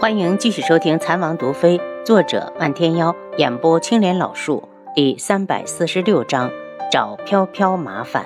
欢迎继续收听《残王毒妃》，作者万天妖，演播青莲老树，第三百四十六章找飘飘麻烦。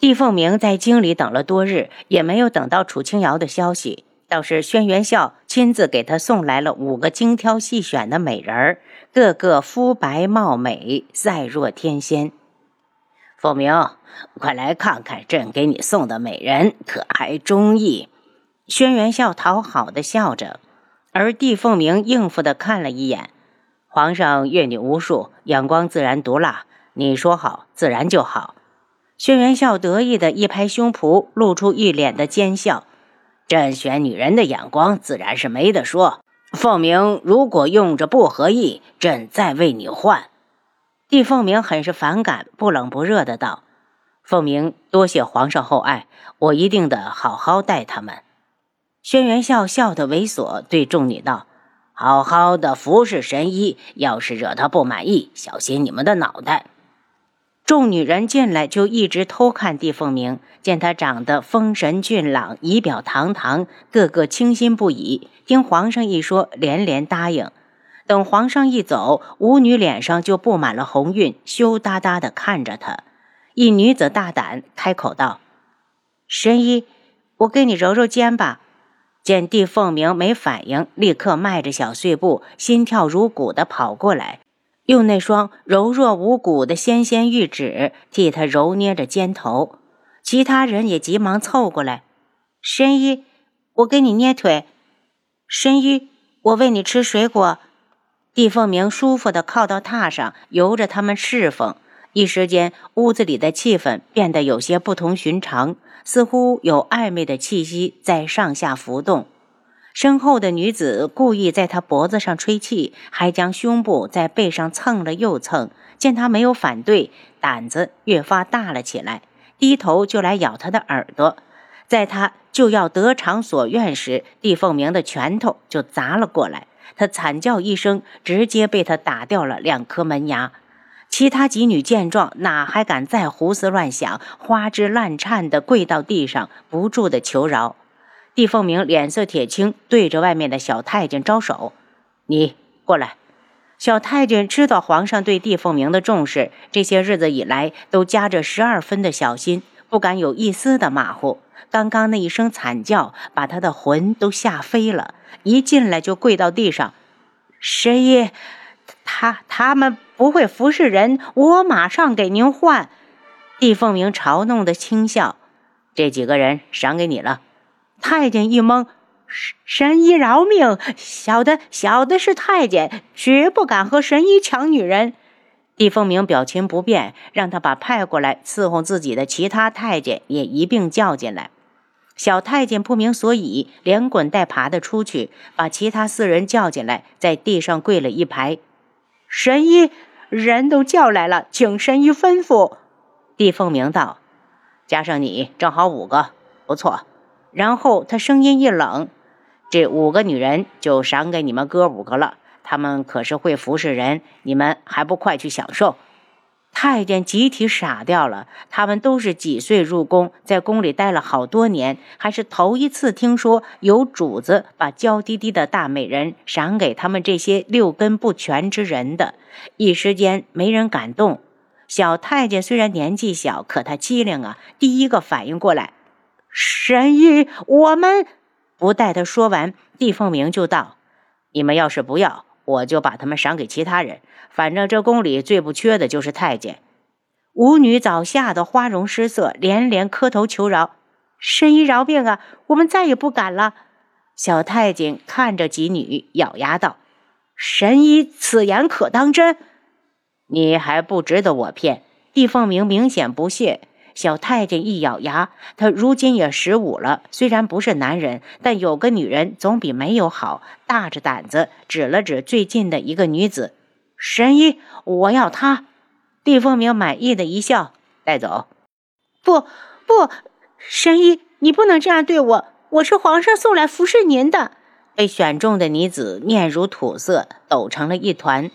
帝凤鸣在京里等了多日，也没有等到楚清瑶的消息，倒是轩辕笑亲自给他送来了五个精挑细选的美人儿，个个肤白貌美，赛若天仙。凤鸣，快来看看朕给你送的美人，可还中意？轩辕笑讨好的笑着，而帝凤鸣应付的看了一眼。皇上阅女无数，眼光自然毒辣。你说好，自然就好。轩辕笑得意的一拍胸脯，露出一脸的奸笑。朕选女人的眼光自然是没得说。凤鸣如果用着不合意，朕再为你换。帝凤鸣很是反感，不冷不热的道：“凤鸣多谢皇上厚爱，我一定得好好待他们。”轩辕笑笑得猥琐，对众女道：“好好的服侍神医，要是惹他不满意，小心你们的脑袋。”众女人进来就一直偷看帝凤鸣，见他长得丰神俊朗，仪表堂堂，个个倾心不已。听皇上一说，连连答应。等皇上一走，舞女脸上就布满了红晕，羞答答地看着他。一女子大胆开口道：“神医，我给你揉揉肩吧。”见帝凤鸣没反应，立刻迈着小碎步，心跳如鼓地跑过来，用那双柔弱无骨的纤纤玉指替他揉捏着肩头。其他人也急忙凑过来：“神医，我给你捏腿。神医，我喂你吃水果。”帝凤鸣舒服地靠到榻上，由着他们侍奉。一时间，屋子里的气氛变得有些不同寻常。似乎有暧昧的气息在上下浮动，身后的女子故意在他脖子上吹气，还将胸部在背上蹭了又蹭。见他没有反对，胆子越发大了起来，低头就来咬他的耳朵。在他就要得偿所愿时，帝凤鸣的拳头就砸了过来，他惨叫一声，直接被他打掉了两颗门牙。其他几女见状，哪还敢再胡思乱想，花枝乱颤的跪到地上，不住的求饶。帝凤鸣脸色铁青，对着外面的小太监招手：“你过来。”小太监知道皇上对帝凤鸣的重视，这些日子以来都夹着十二分的小心，不敢有一丝的马虎。刚刚那一声惨叫，把他的魂都吓飞了，一进来就跪到地上：“神爷，他他们。”不会服侍人，我马上给您换。帝凤鸣嘲弄的轻笑：“这几个人赏给你了。”太监一懵：“神神医饶命！小的小的是太监，绝不敢和神医抢女人。”帝凤鸣表情不变，让他把派过来伺候自己的其他太监也一并叫进来。小太监不明所以，连滚带爬的出去，把其他四人叫进来，在地上跪了一排。神医，人都叫来了，请神医吩咐。帝凤鸣道：“加上你，正好五个，不错。”然后他声音一冷：“这五个女人就赏给你们哥五个了，她们可是会服侍人，你们还不快去享受？”太监集体傻掉了，他们都是几岁入宫，在宫里待了好多年，还是头一次听说有主子把娇滴滴的大美人赏给他们这些六根不全之人的。一时间没人敢动。小太监虽然年纪小，可他机灵啊，第一个反应过来：“神医，我们……”不待他说完，帝凤鸣就道：“你们要是不要。”我就把他们赏给其他人，反正这宫里最不缺的就是太监。舞女早吓得花容失色，连连磕头求饶：“神医饶命啊，我们再也不敢了。”小太监看着几女，咬牙道：“神医此言可当真？你还不值得我骗。”帝凤鸣明显不屑。小太监一咬牙，他如今也十五了，虽然不是男人，但有个女人总比没有好。大着胆子指了指最近的一个女子：“神医，我要她。”帝凤鸣满意的一笑：“带走。”“不，不，神医，你不能这样对我，我是皇上送来服侍您的。”被选中的女子面如土色，抖成了一团。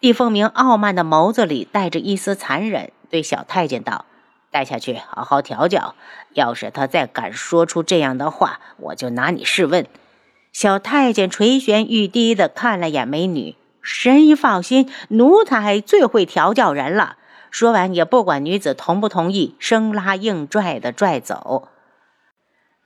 帝凤鸣傲慢的眸子里带着一丝残忍，对小太监道。带下去，好好调教。要是他再敢说出这样的话，我就拿你试问。小太监垂涎欲滴的看了眼美女，神医放心，奴才最会调教人了。说完，也不管女子同不同意，生拉硬拽的拽走。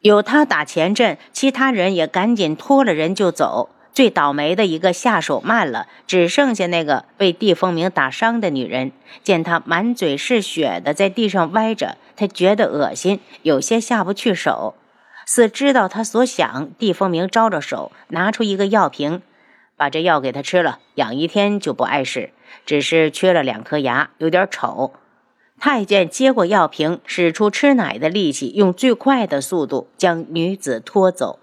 有他打前阵，其他人也赶紧拖了人就走。最倒霉的一个下手慢了，只剩下那个被地风鸣打伤的女人。见她满嘴是血的在地上歪着，他觉得恶心，有些下不去手。似知道他所想，地风鸣招着手，拿出一个药瓶，把这药给他吃了，养一天就不碍事。只是缺了两颗牙，有点丑。太监接过药瓶，使出吃奶的力气，用最快的速度将女子拖走。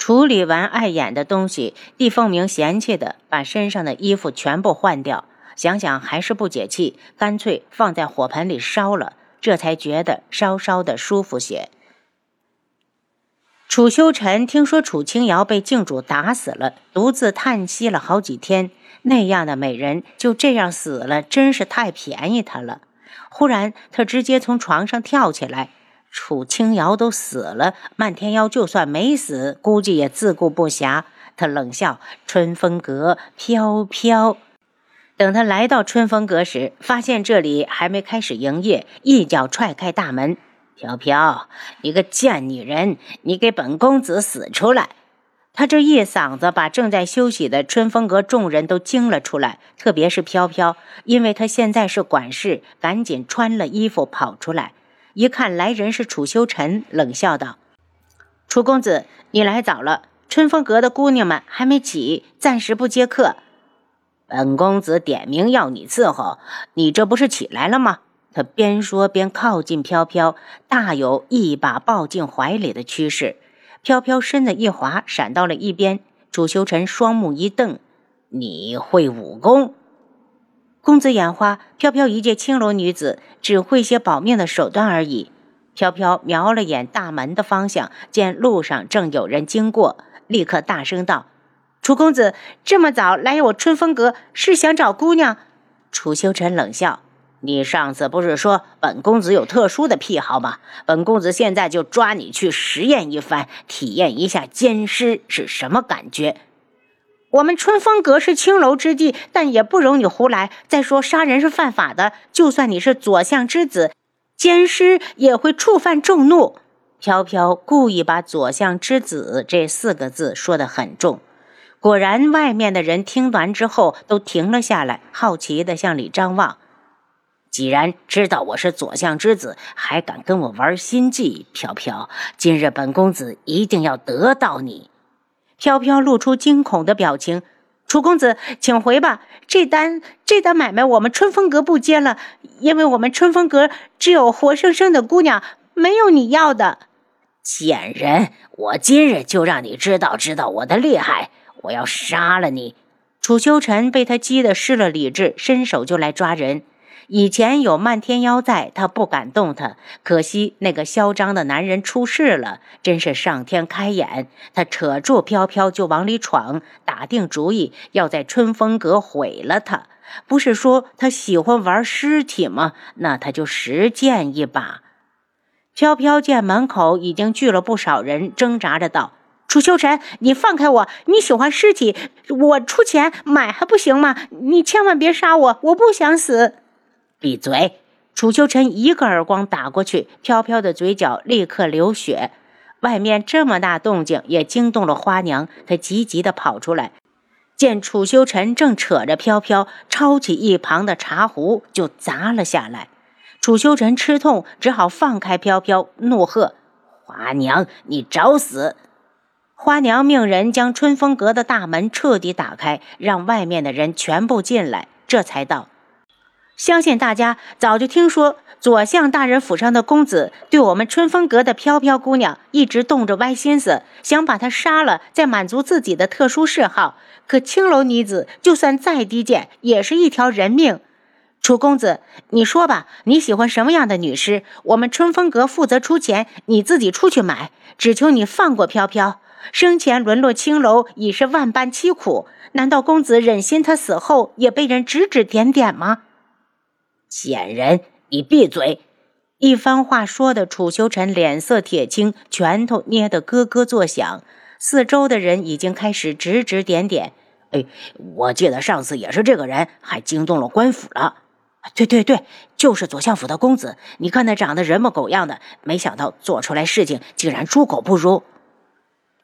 处理完碍眼的东西，帝凤鸣嫌弃的把身上的衣服全部换掉，想想还是不解气，干脆放在火盆里烧了，这才觉得稍稍的舒服些。楚修臣听说楚清瑶被靖主打死了，独自叹息了好几天。那样的美人就这样死了，真是太便宜他了。忽然，他直接从床上跳起来。楚清瑶都死了，漫天妖就算没死，估计也自顾不暇。他冷笑：“春风阁飘飘。”等他来到春风阁时，发现这里还没开始营业，一脚踹开大门：“飘飘，你个贱女人，你给本公子死出来！”他这一嗓子把正在休息的春风阁众人都惊了出来，特别是飘飘，因为他现在是管事，赶紧穿了衣服跑出来。一看来人是楚修臣，冷笑道：“楚公子，你来早了。春风阁的姑娘们还没起，暂时不接客。本公子点名要你伺候，你这不是起来了吗？”他边说边靠近飘飘，大有一把抱进怀里的趋势。飘飘身子一滑，闪到了一边。楚修臣双目一瞪：“你会武功？”公子眼花，飘飘一介青楼女子，只会些保命的手段而已。飘飘瞄了眼大门的方向，见路上正有人经过，立刻大声道：“楚公子这么早来我春风阁，是想找姑娘？”楚修臣冷笑。你上次不是说本公子有特殊的癖好吗？本公子现在就抓你去实验一番，体验一下奸尸是什么感觉。我们春风阁是青楼之地，但也不容你胡来。再说杀人是犯法的，就算你是左相之子，奸尸也会触犯众怒。飘飘故意把“左相之子”这四个字说得很重。果然，外面的人听完之后都停了下来，好奇地向里张望。既然知道我是左相之子，还敢跟我玩心计，飘飘，今日本公子一定要得到你！飘飘露出惊恐的表情。楚公子，请回吧，这单这单买卖我们春风阁不接了，因为我们春风阁只有活生生的姑娘，没有你要的。贱人，我今日就让你知道知道我的厉害！我要杀了你！楚修尘被他激得失了理智，伸手就来抓人。以前有漫天妖在，他不敢动他。可惜那个嚣张的男人出事了，真是上天开眼。他扯住飘飘就往里闯，打定主意要在春风阁毁了他。不是说他喜欢玩尸体吗？那他就实践一把。飘飘见门口已经聚了不少人，挣扎着道：“楚修臣，你放开我！你喜欢尸体，我出钱买还不行吗？你千万别杀我，我不想死。”闭嘴！楚秋臣一个耳光打过去，飘飘的嘴角立刻流血。外面这么大动静，也惊动了花娘。她急急的跑出来，见楚修臣正扯着飘飘，抄起一旁的茶壶就砸了下来。楚修臣吃痛，只好放开飘飘，怒喝：“花娘，你找死！”花娘命人将春风阁的大门彻底打开，让外面的人全部进来，这才道。相信大家早就听说左相大人府上的公子对我们春风阁的飘飘姑娘一直动着歪心思，想把她杀了，再满足自己的特殊嗜好。可青楼女子就算再低贱，也是一条人命。楚公子，你说吧，你喜欢什么样的女尸？我们春风阁负责出钱，你自己出去买。只求你放过飘飘。生前沦落青楼已是万般凄苦，难道公子忍心她死后也被人指指点点吗？贱人，你闭嘴！一番话说的楚修臣脸色铁青，拳头捏得咯咯作响。四周的人已经开始指指点点。哎，我记得上次也是这个人，还惊动了官府了。对对对，就是左相府的公子。你看他长得人模狗样的，没想到做出来事情竟然猪狗不如。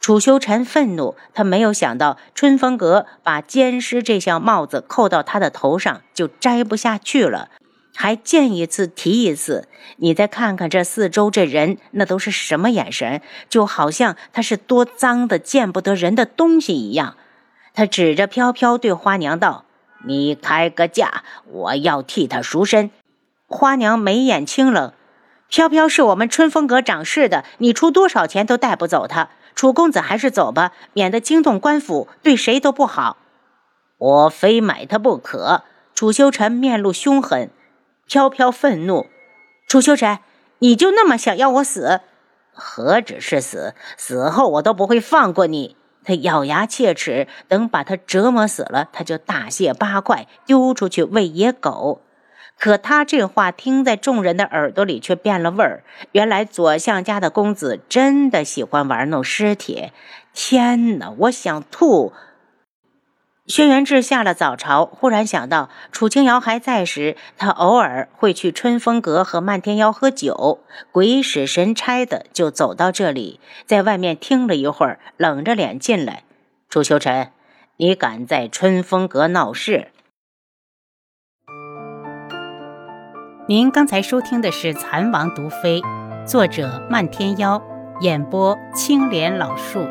楚修禅愤怒，他没有想到春风阁把监师这项帽子扣到他的头上就摘不下去了，还见一次提一次。你再看看这四周这人，那都是什么眼神？就好像他是多脏的见不得人的东西一样。他指着飘飘对花娘道。你开个价，我要替他赎身。花娘眉眼清冷，飘飘是我们春风阁掌事的，你出多少钱都带不走他。楚公子还是走吧，免得惊动官府，对谁都不好。我非买他不可。楚修尘面露凶狠，飘飘愤怒。楚修尘，你就那么想要我死？何止是死，死后我都不会放过你。他咬牙切齿，等把他折磨死了，他就大卸八块，丢出去喂野狗。可他这话听在众人的耳朵里却变了味儿。原来左相家的公子真的喜欢玩弄尸体。天哪，我想吐。轩辕志下了早朝，忽然想到楚清瑶还在时，他偶尔会去春风阁和漫天妖喝酒。鬼使神差的就走到这里，在外面听了一会儿，冷着脸进来。楚修尘，你敢在春风阁闹事？您刚才收听的是《蚕王毒妃》，作者漫天妖，演播青莲老树。